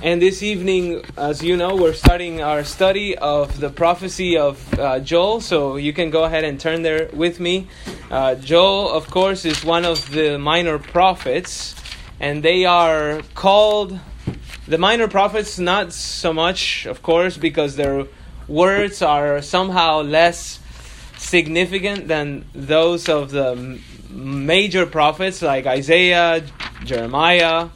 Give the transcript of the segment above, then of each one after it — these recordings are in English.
And this evening, as you know, we're starting our study of the prophecy of uh, Joel. So you can go ahead and turn there with me. Uh, Joel, of course, is one of the minor prophets, and they are called the minor prophets not so much, of course, because their words are somehow less significant than those of the major prophets like Isaiah, Jeremiah.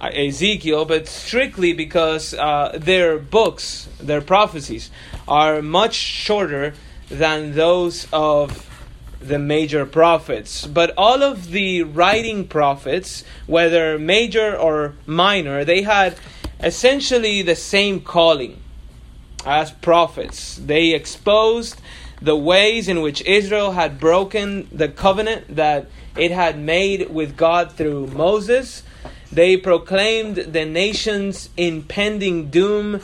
Ezekiel, but strictly because uh, their books, their prophecies, are much shorter than those of the major prophets. But all of the writing prophets, whether major or minor, they had essentially the same calling as prophets. They exposed the ways in which Israel had broken the covenant that it had made with God through Moses they proclaimed the nation's impending doom,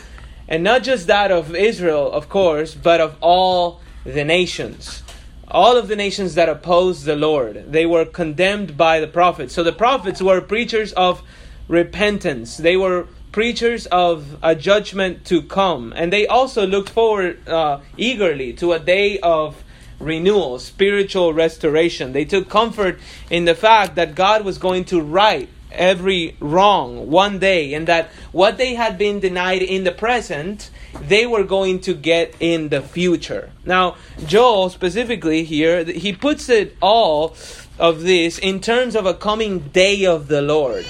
and not just that of Israel, of course, but of all the nations. All of the nations that opposed the Lord, they were condemned by the prophets. So the prophets were preachers of repentance. They were preachers of a judgment to come. And they also looked forward uh, eagerly to a day of renewal, spiritual restoration. They took comfort in the fact that God was going to right every wrong one day, and that what they had been denied in the present, they were going to get in the future. Now, Joel specifically here, he puts it all of this in terms of a coming day of the Lord.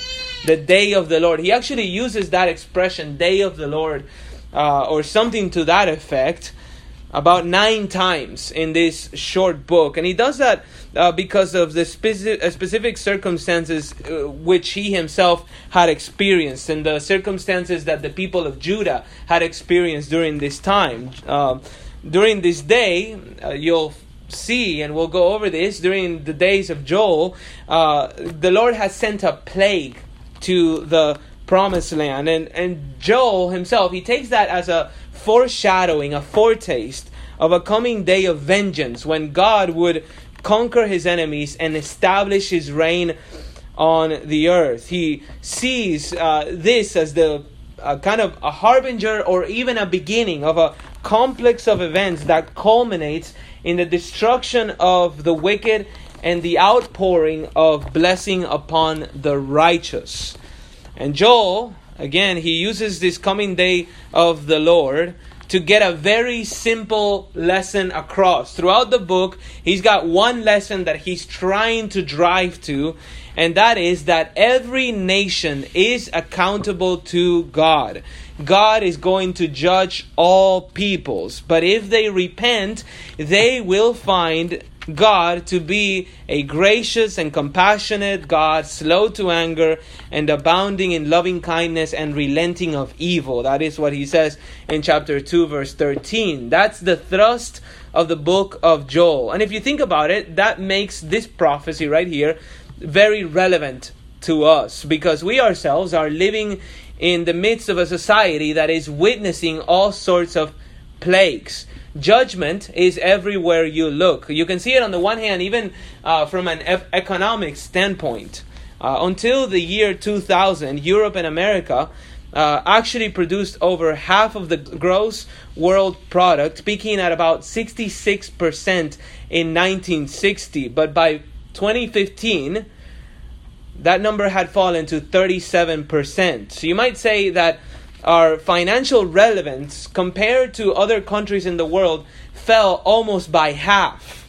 The day of the Lord. He actually uses that expression, day of the Lord, uh, or something to that effect about nine times in this short book. And he does that uh, because of the specific, uh, specific circumstances uh, which he himself had experienced and the circumstances that the people of Judah had experienced during this time. Uh, during this day, uh, you'll see, and we'll go over this, during the days of Joel, uh, the Lord has sent a plague to the promised land. And, and Joel himself, he takes that as a foreshadowing, a foretaste of a coming day of vengeance when God would conquer his enemies and establish his reign on the earth. He sees uh, this as the uh, kind of a harbinger or even a beginning of a complex of events that culminates in the destruction of the wicked and the outpouring of blessing upon the righteous. And Joel, again, he uses this coming day of the Lord to get a very simple lesson across. Throughout the book, he's got one lesson that he's trying to drive to, and that is that every nation is accountable to God. God is going to judge all peoples, but if they repent, they will find God to be a gracious and compassionate God, slow to anger and abounding in loving kindness and relenting of evil. That is what he says in chapter 2, verse 13. That's the thrust of the book of Joel. And if you think about it, that makes this prophecy right here very relevant to us because we ourselves are living in the midst of a society that is witnessing all sorts of plagues judgment is everywhere you look. You can see it on the one hand, even uh, from an e- economic standpoint. Uh, until the year 2000, Europe and America uh, actually produced over half of the gross world product, peaking at about 66% in 1960. But by 2015, that number had fallen to 37%. So you might say that our financial relevance compared to other countries in the world fell almost by half.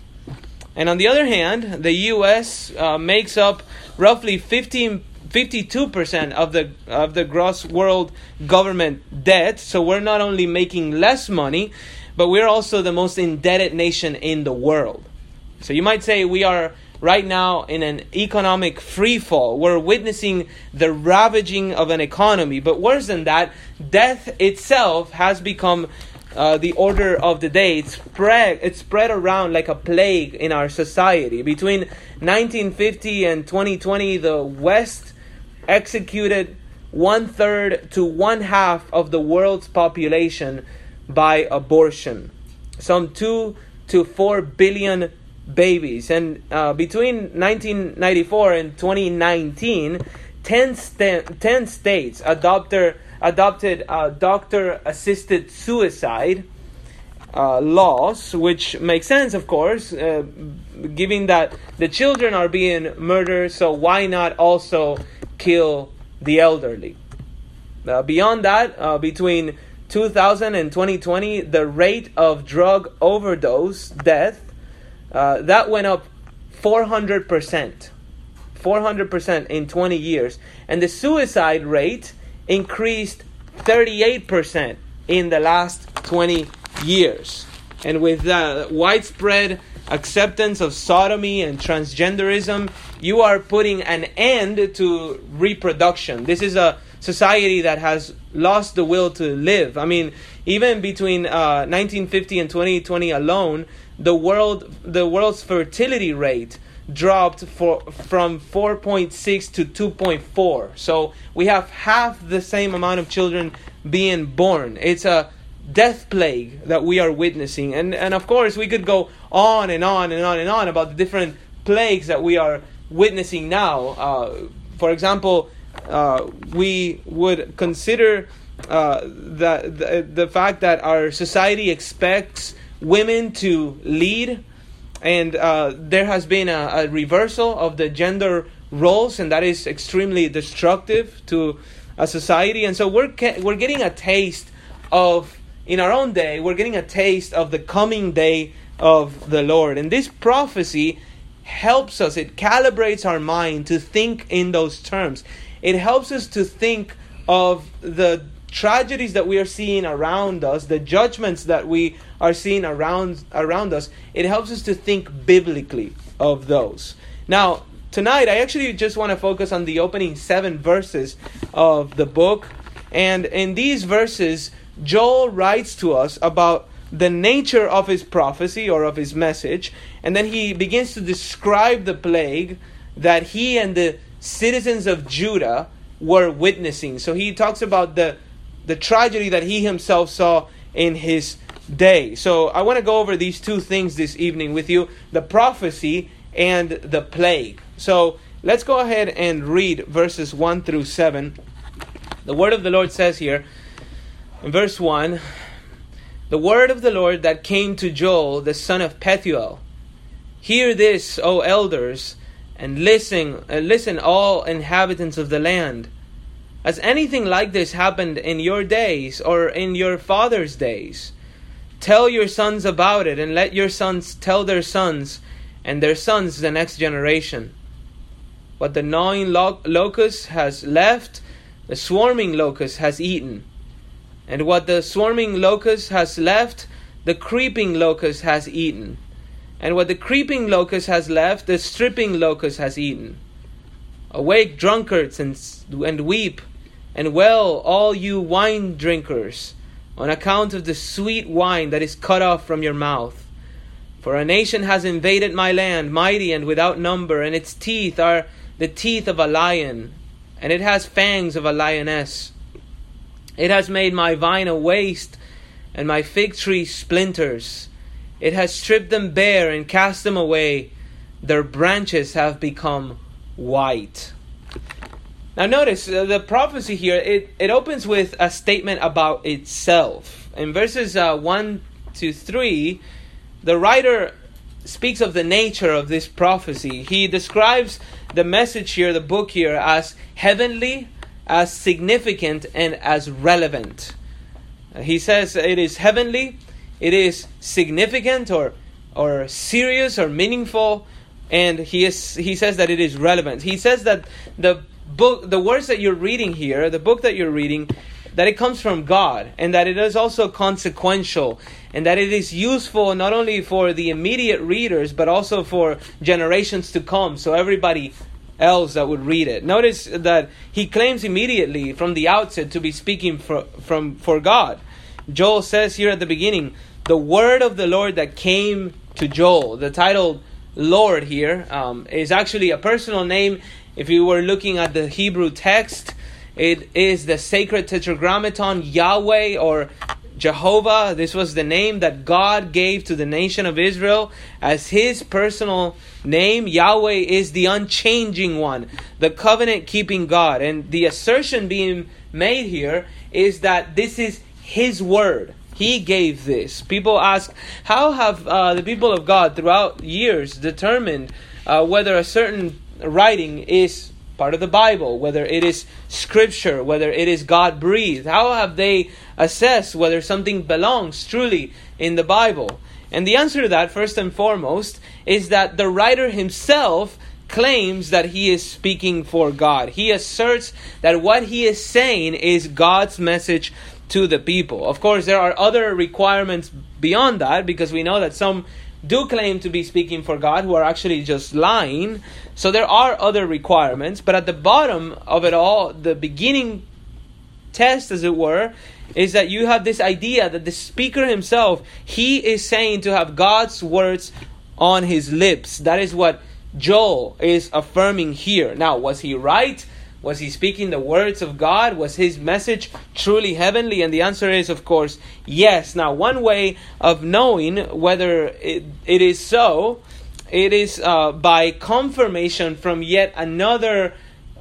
And on the other hand, the US uh, makes up roughly 15, 52% of the, of the gross world government debt. So we're not only making less money, but we're also the most indebted nation in the world. So you might say we are right now in an economic free fall. We're witnessing the ravaging of an economy. But worse than that, death itself has become uh, the order of the day. It's spread, it's spread around like a plague in our society. Between 1950 and 2020, the West executed one third to one half of the world's population by abortion. Some two to four billion babies. And uh, between 1994 and 2019, 10, sta- 10 states adopter, adopted uh, doctor assisted suicide uh, laws, which makes sense, of course, uh, given that the children are being murdered, so why not also kill the elderly? Uh, beyond that, uh, between 2000 and 2020, the rate of drug overdose death uh, that went up 400 percent. 400% in 20 years. And the suicide rate increased 38% in the last 20 years. And with the widespread acceptance of sodomy and transgenderism, you are putting an end to reproduction. This is a society that has lost the will to live. I mean, even between uh, 1950 and 2020 alone, the world the world's fertility rate dropped for, from 4.6 to 2.4. So we have half the same amount of children being born. It's a death plague that we are witnessing. And, and of course, we could go on and on and on and on about the different plagues that we are witnessing now. Uh, for example, uh, we would consider uh, the, the, the fact that our society expects women to lead and uh, there has been a, a, reversal of the gender roles, and that is extremely destructive to a society. And so we're we're getting a taste of in our own day. We're getting a taste of the coming day of the Lord, and this prophecy helps us. It calibrates our mind to think in those terms. It helps us to think of the tragedies that we are seeing around us, the judgments that we are seeing around around us, it helps us to think biblically of those. Now, tonight I actually just want to focus on the opening 7 verses of the book. And in these verses, Joel writes to us about the nature of his prophecy or of his message, and then he begins to describe the plague that he and the citizens of Judah were witnessing. So he talks about the the tragedy that he himself saw in his day. So I want to go over these two things this evening with you the prophecy and the plague. So let's go ahead and read verses 1 through 7. The word of the Lord says here in verse 1 The word of the Lord that came to Joel, the son of Pethuel. Hear this, O elders, and listen, uh, listen, all inhabitants of the land. Has anything like this happened in your days or in your father's days? Tell your sons about it, and let your sons tell their sons, and their sons the next generation. What the gnawing lo- locust has left, the swarming locust has eaten. And what the swarming locust has left, the creeping locust has eaten. And what the creeping locust has left, the stripping locust has eaten. Awake, drunkards, and, and weep and well, all you wine drinkers, on account of the sweet wine that is cut off from your mouth. For a nation has invaded my land, mighty and without number, and its teeth are the teeth of a lion, and it has fangs of a lioness. It has made my vine a waste, and my fig tree splinters. It has stripped them bare and cast them away. Their branches have become white. Now, notice uh, the prophecy here, it, it opens with a statement about itself. In verses uh, 1 to 3, the writer speaks of the nature of this prophecy. He describes the message here, the book here, as heavenly, as significant, and as relevant. He says it is heavenly, it is significant, or, or serious, or meaningful, and he, is, he says that it is relevant. He says that the book, the words that you're reading here, the book that you're reading, that it comes from God and that it is also consequential and that it is useful not only for the immediate readers but also for generations to come. So everybody else that would read it. Notice that he claims immediately from the outset to be speaking for, from for God. Joel says here at the beginning, the word of the Lord that came to Joel. The title Lord here um, is actually a personal name if you were looking at the Hebrew text, it is the sacred tetragrammaton Yahweh, or Jehovah. This was the name that God gave to the nation of Israel as his personal name. Yahweh is the unchanging one, the covenant keeping God. And the assertion being made here is that this is his word. He gave this. People ask, how have uh, the people of God throughout years determined uh, whether a certain writing is part of the Bible, whether it is scripture, whether it is God breathed? How have they assessed whether something belongs truly in the Bible? And the answer to that, first and foremost, is that the writer himself claims that he is speaking for God. He asserts that what he is saying is God's message to the people. Of course, there are other requirements beyond that because we know that some do claim to be speaking for God who are actually just lying. So there are other requirements, but at the bottom of it all, the beginning test, as it were, is that you have this idea that the speaker himself, he is saying to have God's words on his lips. That is what Joel is affirming here. Now, was he right? Was he speaking the words of God? Was his message truly heavenly? And the answer is, of course, yes. Now, one way of knowing whether it, it is so, it is uh, by confirmation from yet another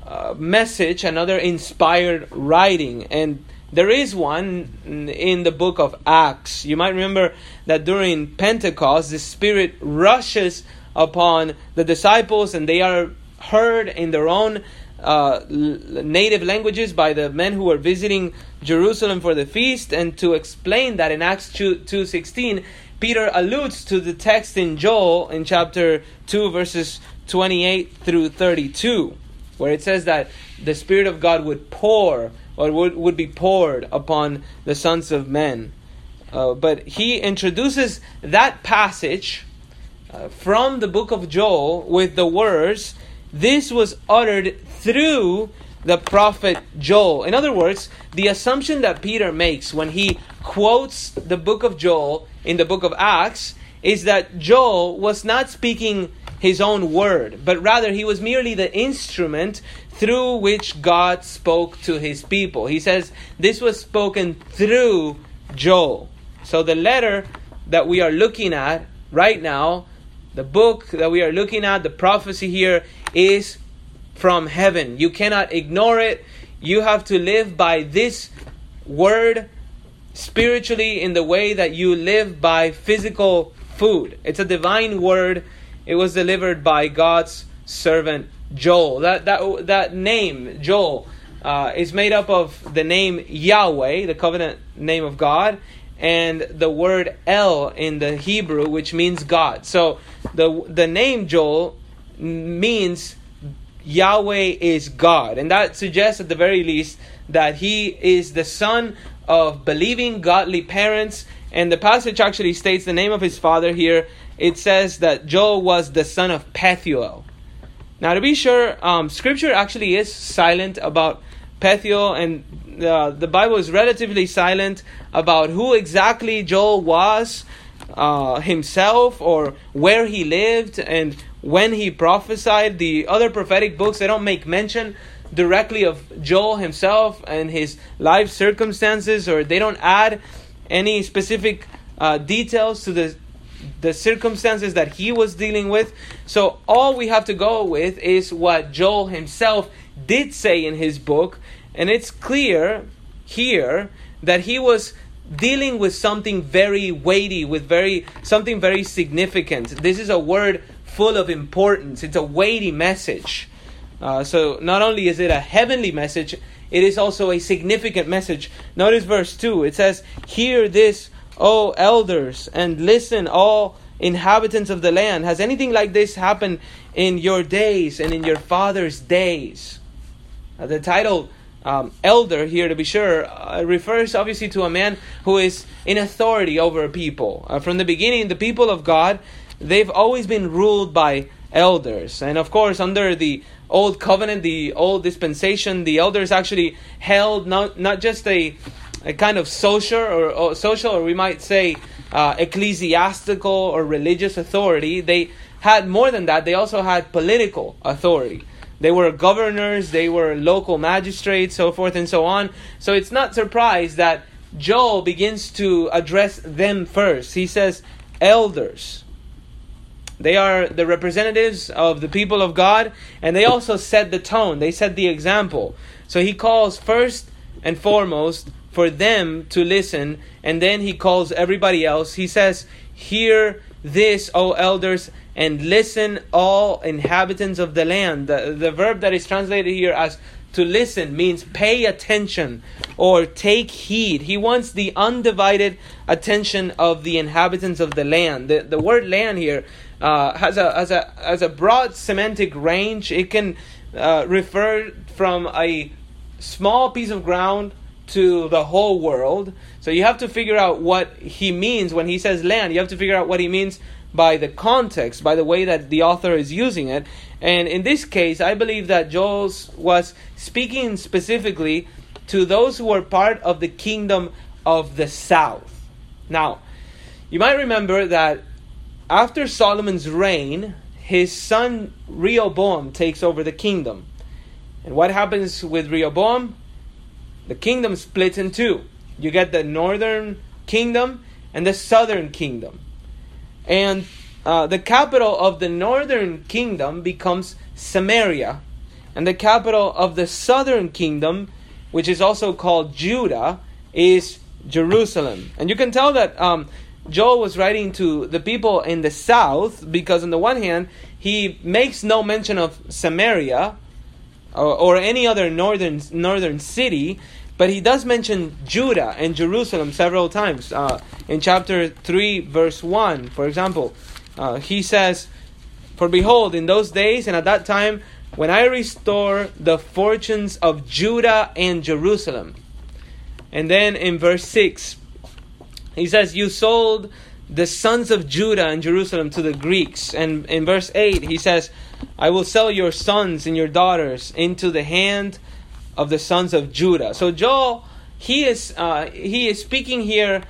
uh, message, another inspired writing. And there is one in the book of Acts. You might remember that during Pentecost, the Spirit rushes upon the disciples and they are heard in their own uh, native languages by the men who were visiting Jerusalem for the feast. And to explain that in Acts 2, 2.16, Peter alludes to the text in Joel in chapter 2 verses 28 through 32, where it says that the Spirit of God would pour or would, would be poured upon the sons of men. Uh, but he introduces that passage uh, from the book of Joel with the words, This was uttered through the prophet Joel. In other words, the assumption that Peter makes when he quotes the book of Joel in the book of Acts is that Joel was not speaking his own word, but rather he was merely the instrument through which God spoke to his people. He says this was spoken through Joel. So the letter that we are looking at right now, the book that we are looking at, the prophecy here is from heaven. You cannot ignore it. You have to live by this word spiritually in the way that you live by physical food. It's a divine word. It was delivered by God's servant Joel. That that that name Joel uh, is made up of the name Yahweh, the covenant name of God, and the word El in the Hebrew, which means God. So the the name Joel means Yahweh is God. And that suggests, at the very least, that he is the son of believing godly parents. And the passage actually states the name of his father here. It says that Joel was the son of Pethuel. Now, to be sure, um, scripture actually is silent about Pethuel, and uh, the Bible is relatively silent about who exactly Joel was uh, himself or where he lived and when he prophesied. The other prophetic books, they don't make mention directly of Joel himself and his life circumstances, or they don't add any specific uh, details to the the circumstances that he was dealing with. So all we have to go with is what Joel himself did say in his book, and it's clear here that he was dealing with something very weighty, with very something very significant. This is a word full of importance. It's a weighty message. Uh, so not only is it a heavenly message, it is also a significant message. Notice verse 2. It says, Hear this, O elders, and listen, all inhabitants of the land. Has anything like this happened in your days and in your father's days? Uh, the title um, elder here, to be sure, uh, refers obviously to a man who is in authority over people. Uh, from the beginning, the people of God they've always been ruled by elders. And of course, under the old covenant, the old dispensation, the elders actually held not, not just a, a kind of social or, or social, or we might say uh, ecclesiastical or religious authority. They had more than that, they also had political authority. They were governors, they were local magistrates, so forth and so on. So it's not surprised that Joel begins to address them first. He says, elders. They are the representatives of the people of God, and they also set the tone, they set the example. So he calls first and foremost for them to listen, and then he calls everybody else. He says, Hear this, O elders, and listen, all inhabitants of the land. The, the verb that is translated here as to listen means pay attention or take heed. He wants the undivided attention of the inhabitants of the land. The, the word land here uh, has, a, has, a, has a broad semantic range. It can uh, refer from a small piece of ground to the whole world. So you have to figure out what he means when he says land. You have to figure out what he means by the context, by the way that the author is using it. And in this case, I believe that Joel was speaking specifically to those who were part of the kingdom of the south. Now, you might remember that after Solomon's reign, his son Rehoboam takes over the kingdom. And what happens with Rehoboam? The kingdom splits in two. You get the northern kingdom and the southern kingdom. And uh, the capital of the northern kingdom becomes Samaria, and the capital of the southern kingdom, which is also called Judah, is Jerusalem. And you can tell that um, Joel was writing to the people in the south because, on the one hand, he makes no mention of Samaria or, or any other northern northern city, but he does mention Judah and Jerusalem several times. Uh, in chapter 3, verse 1, for example, uh, he says, For behold, in those days and at that time, when I restore the fortunes of Judah and Jerusalem. And then in verse 6, he says, You sold the sons of Judah and Jerusalem to the Greeks. And in verse 8, he says, I will sell your sons and your daughters into the hand of the sons of Judah. So Joel, he is uh, he is speaking here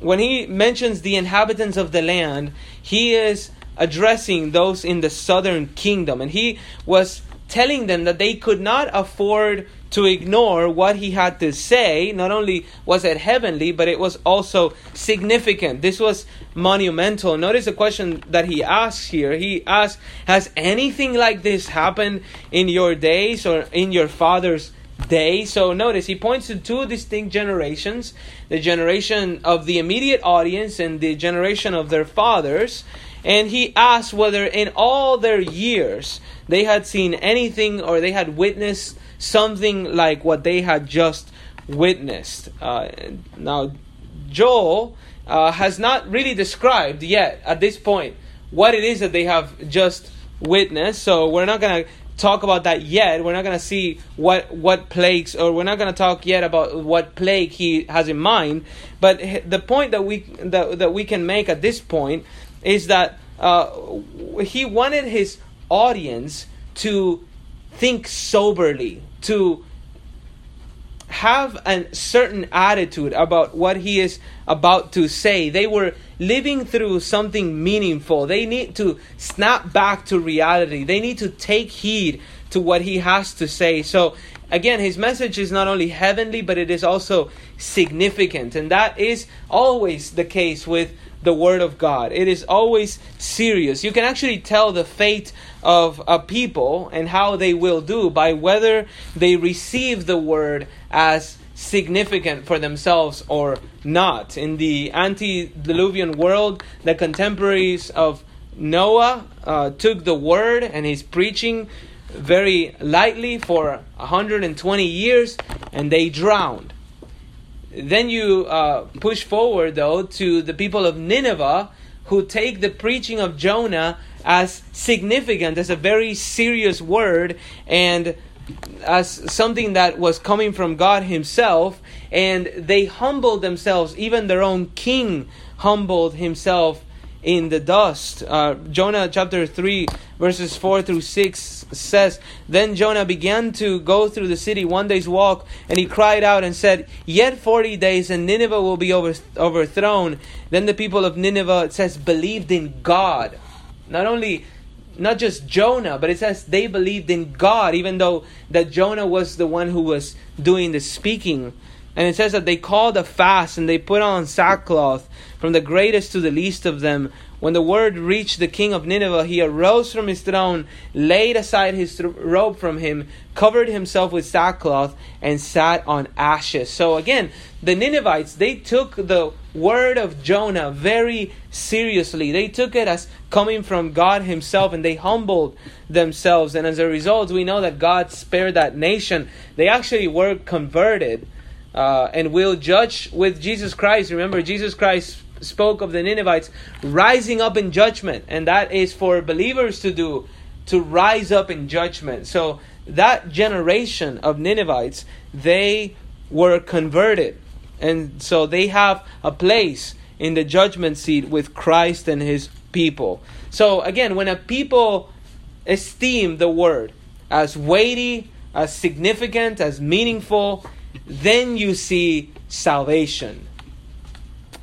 when he mentions the inhabitants of the land. He is addressing those in the southern kingdom, and he was telling them that they could not afford to ignore what he had to say. Not only was it heavenly, but it was also significant. This was monumental. Notice the question that he asks here. He asks, Has anything like this happened in your days or in your father's day. So notice he points to two distinct generations the generation of the immediate audience and the generation of their fathers. And he asks whether in all their years they had seen anything or they had witnessed something like what they had just witnessed. Uh, now, Joel uh, has not really described yet at this point what it is that they have just witnessed. So we're not going to talk about that yet. We're not going to see what what plagues, or we're not going to talk yet about what plague he has in mind. But the point that we that, that we can make at this point is that uh, he wanted his audience to think soberly, to have a certain attitude about what he is about to say. They were living through something meaningful. They need to snap back to reality. They need to take heed to what he has to say. So, again, his message is not only heavenly, but it is also significant. And that is always the case with the Word of God. It is always serious. You can actually tell the fate of a people and how they will do by whether they receive the Word as significant for themselves or not. In the antediluvian world, the contemporaries of Noah uh, took the Word and his preaching very lightly for 120 years and they drowned. Then you uh, push forward, though, to the people of Nineveh who take the preaching of Jonah as significant, as a very serious word, and as something that was coming from God Himself, and they humbled themselves. Even their own king humbled himself in the dust. Uh, Jonah chapter 3, verses 4 through 6 says, Then Jonah began to go through the city one day's walk, and he cried out and said, Yet 40 days, and Nineveh will be over, overthrown. Then the people of Nineveh, it says, believed in God. Not only not just Jonah, but it says they believed in God, even though that Jonah was the one who was doing the speaking. And it says that they called a fast and they put on sackcloth from the greatest to the least of them. When the word reached the king of Nineveh, he arose from his throne, laid aside his robe from him, covered himself with sackcloth, and sat on ashes. So again, the Ninevites, they took the word of Jonah very seriously. They took it as coming from God Himself and they humbled themselves. And as a result, we know that God spared that nation. They actually were converted uh, and will judge with Jesus Christ. Remember, Jesus Christ spoke of the Ninevites rising up in judgment, and that is for believers to do, to rise up in judgment. So that generation of Ninevites, they were converted, and so they have a place in the judgment seat with Christ and his people. So again, when a people esteem the word as weighty, as significant, as meaningful, then you see salvation.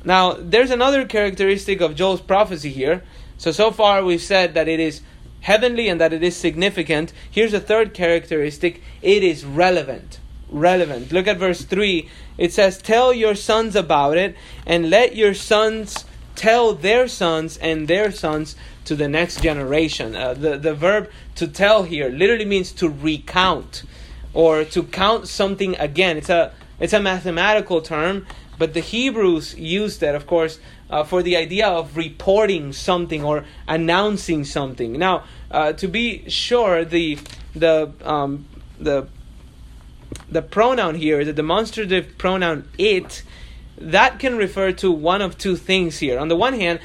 Now, there's another characteristic of Joel's prophecy here. So, so far we've said that it is heavenly and that it is significant. Here's a third characteristic it is relevant. Relevant. Look at verse 3. It says, Tell your sons about it, and let your sons tell their sons and their sons to the next generation. Uh, the, the verb to tell here literally means to recount or to count something again. It's a, it's a mathematical term but the Hebrews used that, of course, uh, for the idea of reporting something or announcing something. Now, uh, to be sure, the the um, the the pronoun here, the demonstrative pronoun it, that can refer to one of two things here. On the one hand,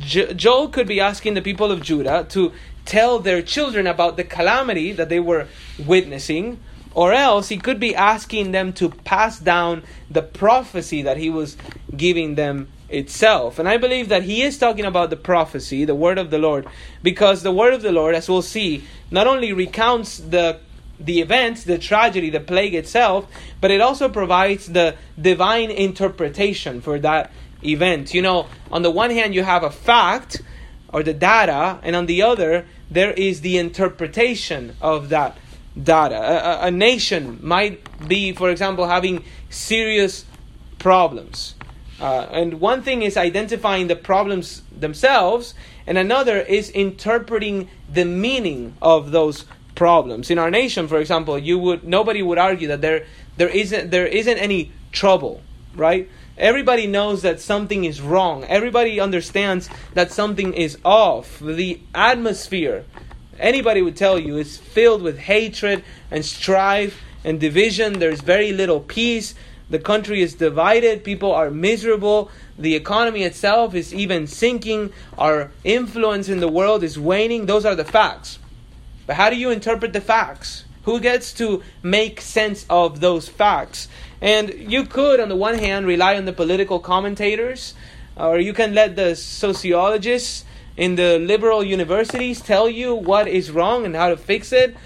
jo- Joel could be asking the people of Judah to tell their children about the calamity that they were witnessing or else he could be asking them to pass down the prophecy that he was giving them itself. And I believe that he is talking about the prophecy, the word of the Lord, because the word of the Lord, as we'll see, not only recounts the the events, the tragedy, the plague itself, but it also provides the divine interpretation for that event. You know, on the one hand, you have a fact or the data, and on the other, there is the interpretation of that data. A, a, nation might be, for example, having serious problems. Uh, and one thing is identifying the problems themselves, and another is interpreting the meaning of those problems. In our nation, for example, you would nobody would argue that there there isn't there isn't any trouble, right? Everybody knows that something is wrong. Everybody understands that something is off. The atmosphere anybody would tell you is filled with hatred and strife and division. There's very little peace. The country is divided. People are miserable. The economy itself is even sinking. Our influence in the world is waning. Those are the facts. But how do you interpret the facts? Who gets to make sense of those facts? And you could, on the one hand, rely on the political commentators, or you can let the sociologists in the liberal universities tell you what is wrong and how to fix it.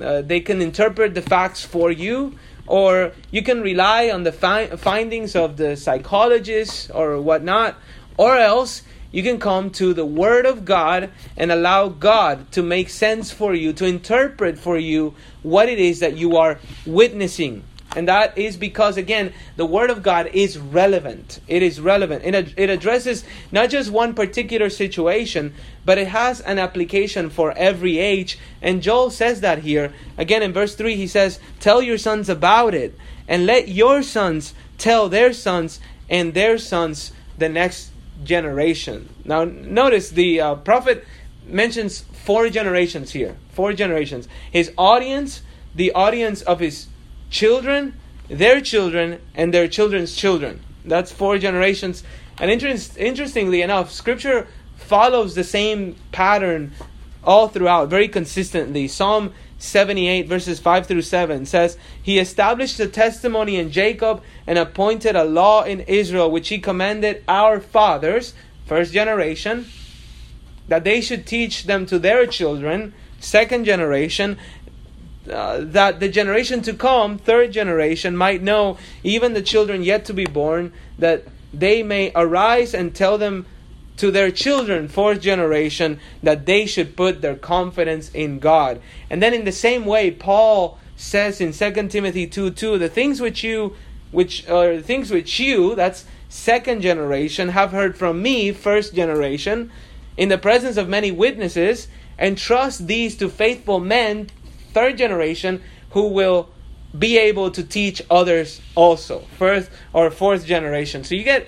Uh, they can interpret the facts for you, or you can rely on the fi- findings of the psychologists or whatnot, or else you can come to the Word of God and allow God to make sense for you, to interpret for you what it is that you are witnessing. And that is because, again, the Word of God is relevant. It is relevant. It, it addresses not just one particular situation, but it has an application for every age. And Joel says that here. Again, in verse 3, he says, Tell your sons about it, and let your sons tell their sons, and their sons the next generation. Now, notice the uh, prophet mentions four generations here. Four generations. His audience, the audience of his children, their children, and their children's children. That's four generations. And interest, interestingly enough, Scripture follows the same pattern all throughout, very consistently. Psalm 78, verses 5 through 7 says, He established a testimony in Jacob and appointed a law in Israel, which He commanded our fathers, first generation, that they should teach them to their children, second generation, uh, that the generation to come, third generation, might know, even the children yet to be born, that they may arise and tell them to their children, fourth generation, that they should put their confidence in God. And then, in the same way, Paul says in 2 Timothy 2 2, the things which you which are things which you, that's second generation, have heard from me, first generation, in the presence of many witnesses, and trust these to faithful men, third generation, who will be able to teach others also, first or fourth generation. So you get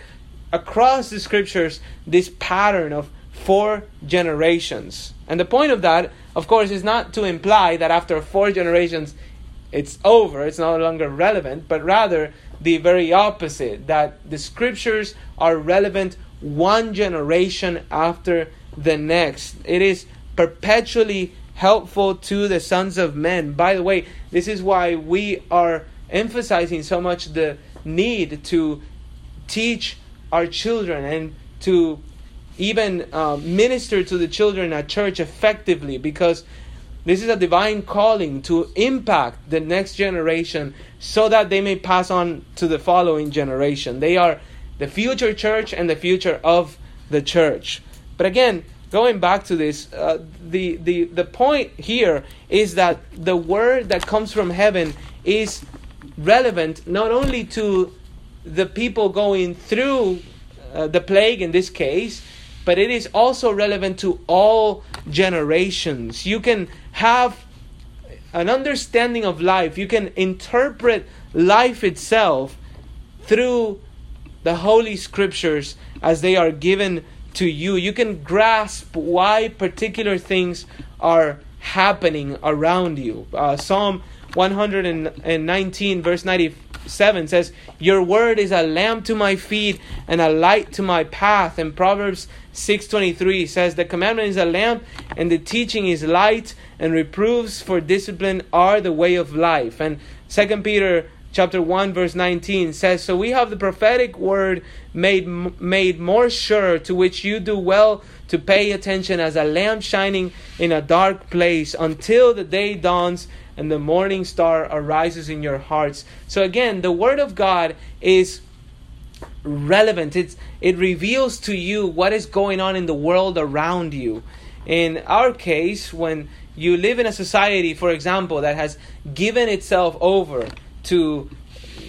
across the scriptures this pattern of four generations. And the point of that, of course, is not to imply that after four generations it's over, it's no longer relevant, but rather the very opposite that the scriptures are relevant one generation after the next. It is perpetually helpful to the sons of men. By the way, this is why we are emphasizing so much the need to teach our children and to even uh, minister to the children at church effectively because this is a divine calling to impact the next generation so that they may pass on to the following generation. They are the future church and the future of the church. But again, going back to this, uh, the, the, the point here is that the word that comes from heaven is relevant not only to the people going through uh, the plague in this case, but it is also relevant to all generations. You can have an understanding of life, you can interpret life itself through the Holy Scriptures as they are given to you. You can grasp why particular things are happening around you. Uh, Psalm 119, verse 97 says, Your word is a lamp to my feet and a light to my path. And Proverbs 6.23 says, The commandment is a lamp and the teaching is light and reproofs for discipline are the way of life. And 2 Peter chapter 1 verse 19 says so we have the prophetic word made made more sure to which you do well to pay attention as a lamp shining in a dark place until the day dawns and the morning star arises in your hearts. So again the word of god is relevant. It's it reveals to you what is going on in the world around you. In our case when you live in a society for example that has given itself over to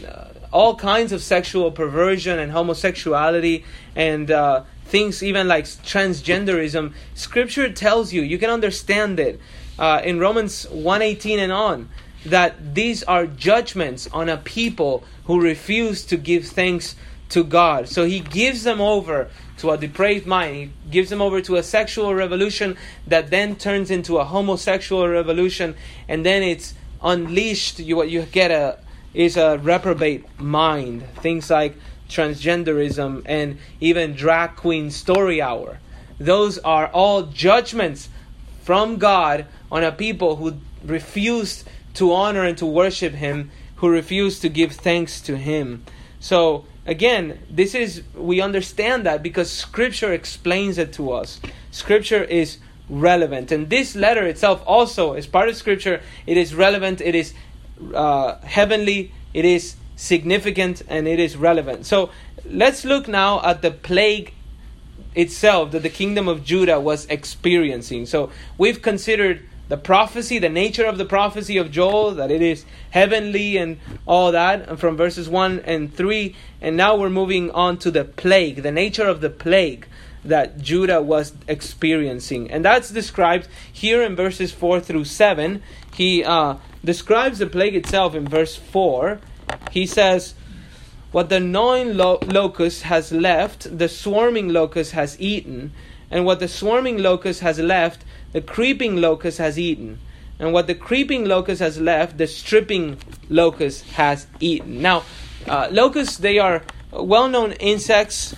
uh, all kinds of sexual perversion and homosexuality and uh, things even like transgenderism scripture tells you you can understand it uh, in romans 1.18 and on that these are judgments on a people who refuse to give thanks to god. So he gives them over to a depraved mind. He gives them over to a sexual revolution that then turns into a homosexual revolution. And then it's unleashed you what you get a is a reprobate mind. Things like transgenderism and even drag queen story hour. Those are all judgments from God on a people who refused to honor and to worship Him, who refused to give thanks to Him. So, again, this is, we understand that because Scripture explains it to us. Scripture is relevant. And this letter itself also is part of Scripture. It is relevant, it is uh, heavenly, it is significant, and it is relevant. So let's look now at the plague itself that the kingdom of Judah was experiencing. So we've considered the prophecy, the nature of the prophecy of Joel, that it is heavenly and all that, from verses 1 and 3. And now we're moving on to the plague, the nature of the plague that Judah was experiencing. And that's described here in verses 4 through 7. He uh, describes the plague itself in verse 4. He says, What the gnawing lo- locust has left, the swarming locust has eaten, and what the swarming locust has left, the creeping locust has eaten. And what the creeping locust has left, the stripping locust has eaten. Now, uh, locusts, they are well known insects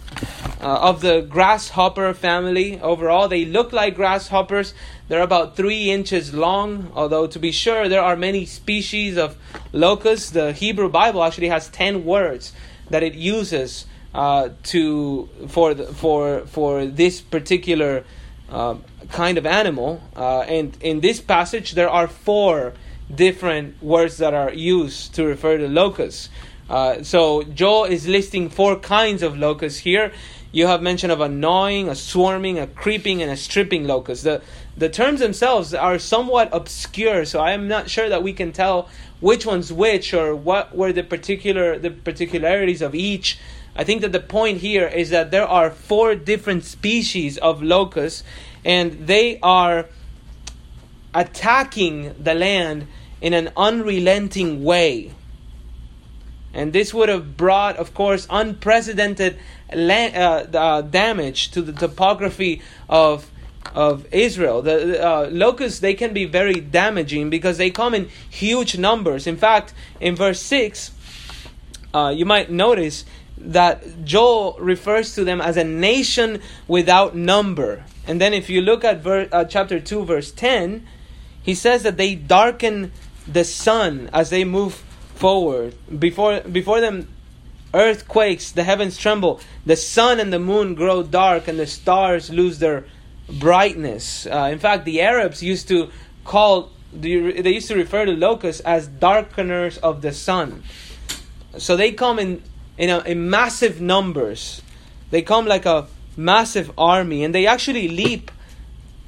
uh, of the grasshopper family. Overall, they look like grasshoppers. They're about three inches long, although to be sure, there are many species of locusts. The Hebrew Bible actually has 10 words that it uses uh, to for the, for for this particular uh, kind of animal. Uh, and in this passage, there are four different words that are used to refer to locusts. Uh, so Joel is listing four kinds of locusts here. You have mention of a gnawing, a swarming, a creeping, and a stripping locust. The the terms themselves are somewhat obscure, so I am not sure that we can tell which one's which or what were the particular the particularities of each. I think that the point here is that there are four different species of locusts, and they are attacking the land in an unrelenting way. And this would have brought, of course, unprecedented land, uh, uh, damage to the topography of of Israel. The uh, locusts they can be very damaging because they come in huge numbers. In fact, in verse six, uh, you might notice that Joel refers to them as a nation without number. And then, if you look at ver- uh, chapter two, verse ten, he says that they darken the sun as they move forward. Before, before them, earth quakes, the heavens tremble, the sun and the moon grow dark, and the stars lose their brightness. Uh, in fact, the Arabs used to call, they used to refer to locusts as darkeners of the sun. So they come in, in, a, in massive numbers. They come like a massive army, and they actually leap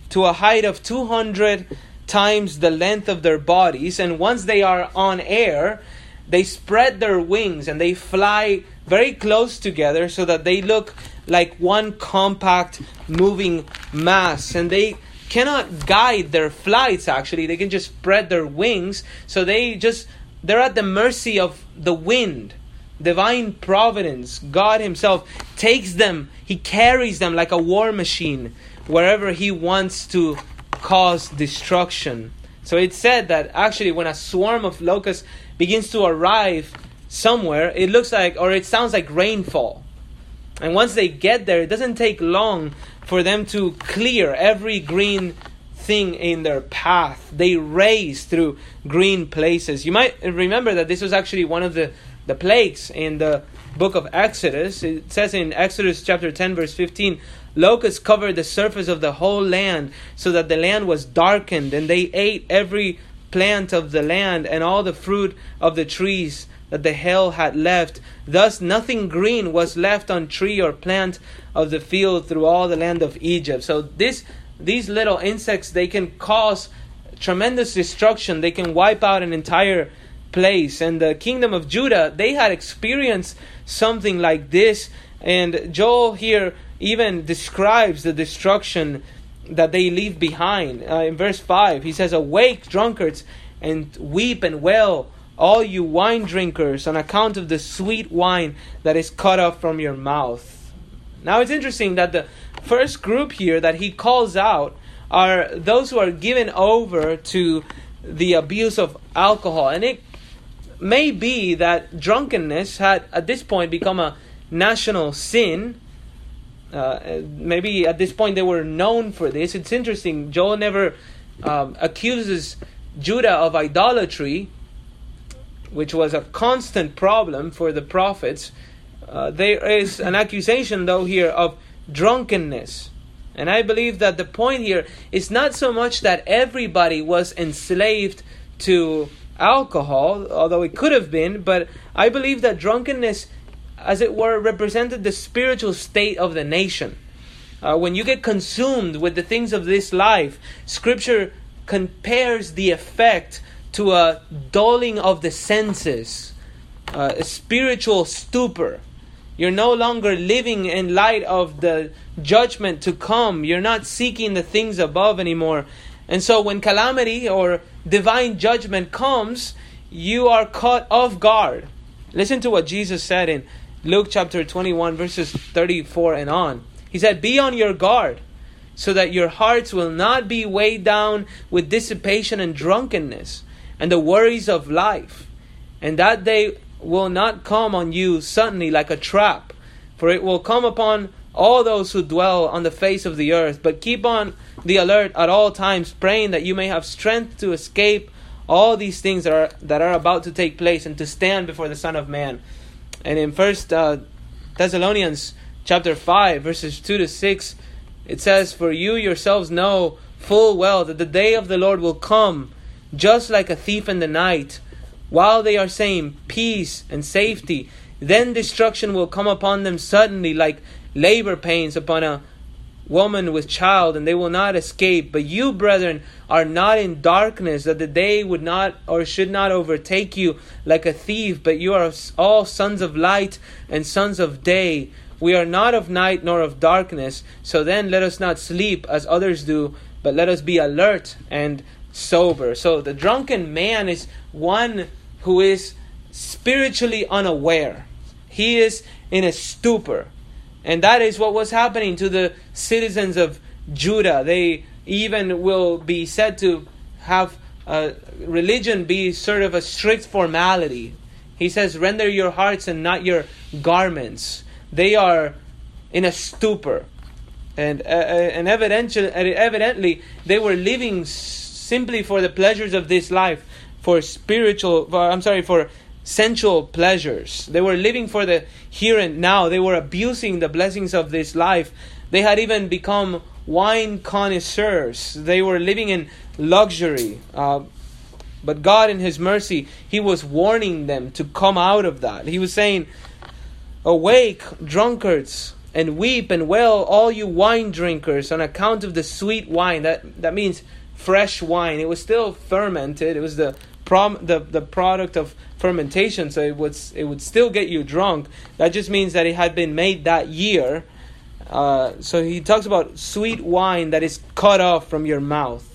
to a height of 200 times the length of their bodies. And once they are on air, they spread their wings and they fly very close together so that they look like one compact moving mass. And they cannot guide their flights actually, they can just spread their wings. So they just, they're at the mercy of the wind. Divine providence, God Himself takes them, He carries them like a war machine wherever He wants to cause destruction. So it's said that actually, when a swarm of locusts begins to arrive somewhere, it looks like, or it sounds like rainfall. And once they get there, it doesn't take long for them to clear every green thing in their path. They race through green places. You might remember that this was actually one of the, the plagues in the book of Exodus. It says in Exodus chapter 10, verse 15 Locusts covered the surface of the whole land, so that the land was darkened, and they ate every plant of the land and all the fruit of the trees that the hail had left. Thus nothing green was left on tree or plant of the field through all the land of Egypt. So this these little insects they can cause tremendous destruction. They can wipe out an entire place. And the kingdom of Judah, they had experienced something like this. And Joel here even describes the destruction that they leave behind. Uh, in verse 5, he says, Awake, drunkards, and weep and wail, all you wine drinkers, on account of the sweet wine that is cut off from your mouth. Now it's interesting that the first group here that he calls out are those who are given over to the abuse of alcohol. And it may be that drunkenness had at this point become a national sin uh, maybe at this point they were known for this. It's interesting. Joel never um, accuses Judah of idolatry, which was a constant problem for the prophets. Uh, there is an accusation, though, here of drunkenness. And I believe that the point here is not so much that everybody was enslaved to alcohol, although it could have been, but I believe that drunkenness as it were, represented the spiritual state of the nation. Uh, when you get consumed with the things of this life, Scripture compares the effect to a dulling of the senses, uh, a spiritual stupor. You're no longer living in light of the judgment to come. You're not seeking the things above anymore. And so when calamity or divine judgment comes, you are caught off guard. Listen to what Jesus said in Luke chapter 21, verses 34 and on. He said, Be on your guard, so that your hearts will not be weighed down with dissipation and drunkenness and the worries of life, and that day will not come on you suddenly like a trap, for it will come upon all those who dwell on the face of the earth. But keep on the alert at all times, praying that you may have strength to escape all these things that are, that are about to take place and to stand before the Son of Man. And in First uh, Thessalonians chapter five, verses two to six, it says, "For you yourselves know full well that the day of the Lord will come, just like a thief in the night. While they are saying peace and safety, then destruction will come upon them suddenly, like labor pains upon a woman with child, and they will not escape. But you, brethren, are not in darkness, that the day would not or should not overtake you like a thief, but you are all sons of light and sons of day. We are not of night nor of darkness. So then let us not sleep as others do, but let us be alert and sober. So the drunken man is one who is spiritually unaware. He is in a stupor. And that is what was happening to the citizens of Judah. They even will be said to have uh, religion be sort of a strict formality. He says, Render your hearts and not your garments. They are in a stupor. And, uh, uh and evidently, evidently, they were living simply for the pleasures of this life, for spiritual, for, I'm sorry, for sensual pleasures. They were living for the here and now. They were abusing the blessings of this life. They had even become wine connoisseurs. They were living in luxury. Uh, but God, in His mercy, He was warning them to come out of that. He was saying, Awake, drunkards, and weep and wail, all you wine drinkers, on account of the sweet wine. That, that means fresh wine. It was still fermented. It was the prom, the, the product of fermentation, so it would it would still get you drunk. That just means that it had been made that year. Uh, so he talks about sweet wine that is cut off from your mouth.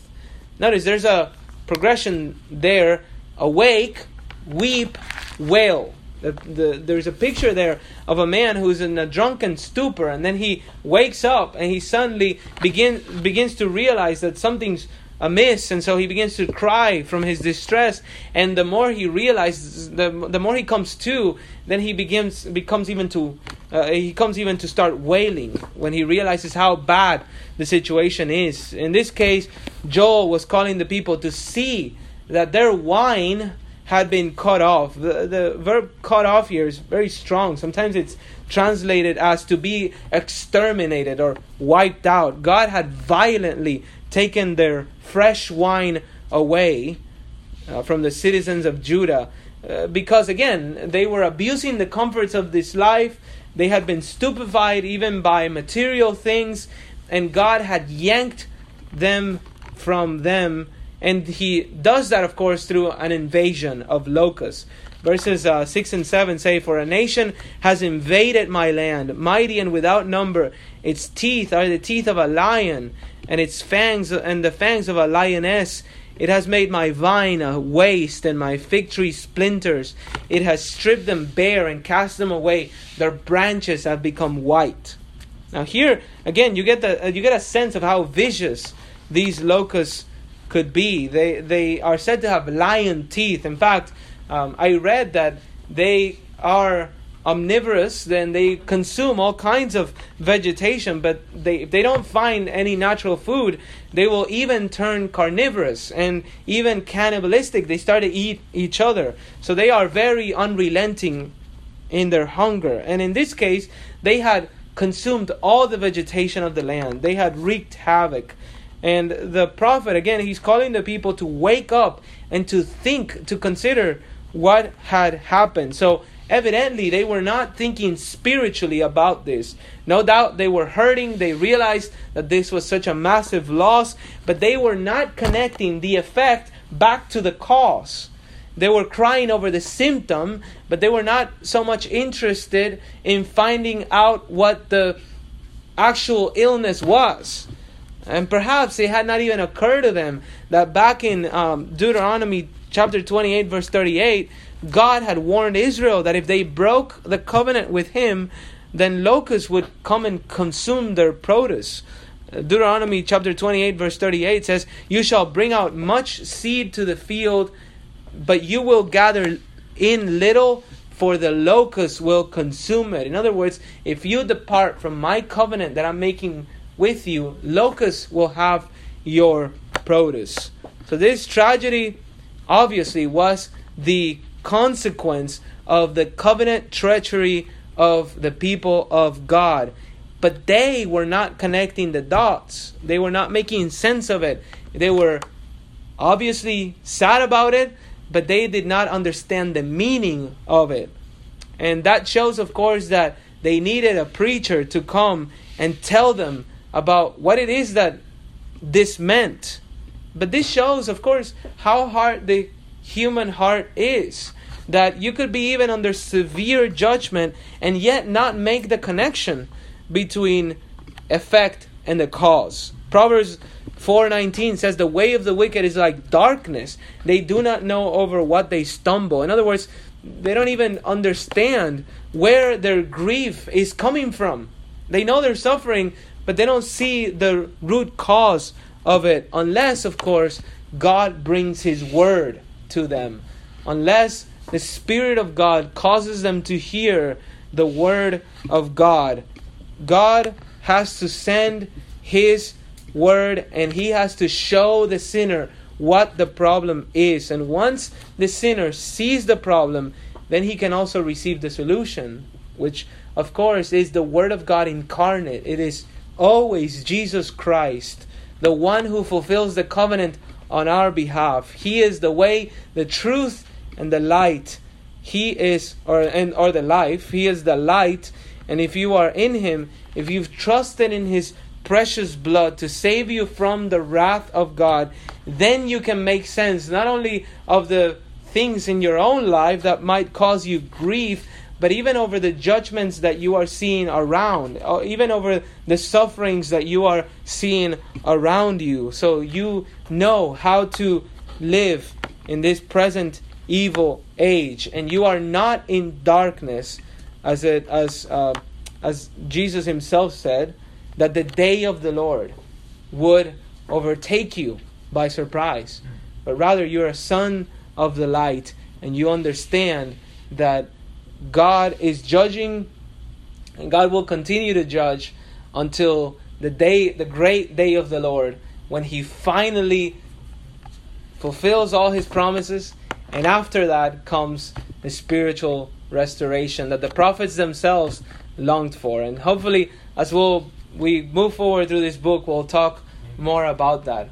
Notice there's a progression there: awake, weep, wail. The, the, there's a picture there of a man who's in a drunken stupor, and then he wakes up and he suddenly begin, begins to realize that something's amiss and so he begins to cry from his distress and the more he realizes the, the more he comes to then he begins becomes even to uh, he comes even to start wailing when he realizes how bad the situation is. In this case joel was calling the people to see that their wine had been cut off. The, the verb cut off here is very strong. Sometimes it's translated as to be exterminated or wiped out. God had violently taken their fresh wine away uh, from the citizens of Judah. Uh, because again, they were abusing the comforts of this life. They had been stupefied even by material things, and God had yanked them from them. And He does that, of course, through an invasion of locusts. Verses uh, 6 and 7 say, For a nation has invaded my land, mighty and without number. Its teeth are the teeth of a lion, and its fangs and the fangs of a lioness. It has made my vine a waste and my fig tree splinters. It has stripped them bare and cast them away. Their branches have become white. Now here again, you get the uh, you get a sense of how vicious these locusts could be. They they are said to have lion teeth. In fact, um, I read that they are omnivorous, then they consume all kinds of vegetation, but they, if they don't find any natural food, they will even turn carnivorous and even cannibalistic. They start to eat each other. So they are very unrelenting in their hunger. And in this case, they had consumed all the vegetation of the land, they had wreaked havoc. And the prophet, again, he's calling the people to wake up and to think, to consider what had happened. So Evidently, they were not thinking spiritually about this. No doubt they were hurting. They realized that this was such a massive loss, but they were not connecting the effect back to the cause. They were crying over the symptom, but they were not so much interested in finding out what the actual illness was. And perhaps it had not even occurred to them that back in um, Deuteronomy chapter 28, verse 38, God had warned Israel that if they broke the covenant with Him, then locusts would come and consume their produce. Deuteronomy chapter 28, verse 38 says, You shall bring out much seed to the field, but you will gather in little, for the locusts will consume it. In other words, if you depart from my covenant that I'm making with you, locusts will have your produce. So this tragedy obviously was the consequence of the covenant treachery of the people of God. But they were not connecting the dots, they were not making sense of it. They were obviously sad about it, but they did not understand the meaning of it. And that shows, of course, that they needed a preacher to come and tell them about what it is that this meant. But this shows, of course, how hard the human heart is. That you could be even under severe judgment and yet not make the connection between effect and the cause. Proverbs 4:19 says the way of the wicked is like darkness. They do not know over what they stumble. In other words, they don't even understand where their grief is coming from. They know they're suffering, but they don't see the root cause of it unless of course God brings his word to them. Unless the spirit of God causes them to hear the word of God. God has to send his word and he has to show the sinner what the problem is. And once the sinner sees the problem, then he can also receive the solution, which, of course, is the Word of God incarnate. It is always Jesus Christ, the one who fulfills the covenant on our behalf. He is the way, the truth, and the light. He is, or and or the life. He is the light. And if you are in Him, if you've trusted in His precious blood to save you from the wrath of God, then you can make sense not only of the things in your own life that might cause you grief, but even over the judgments that you are seeing around, or even over the sufferings that you are seeing around you. So you know how to live in this present evil age, and you are not in darkness, as it as uh, as Jesus Himself said that the day of the Lord would overtake you by surprise, but rather you're a son of the light and you understand that God is judging and God will continue to judge until the day the great day of the Lord when he finally fulfills all his promises and after that comes the spiritual restoration that the prophets themselves longed for and hopefully as we'll we move forward through this book, we'll talk more about that.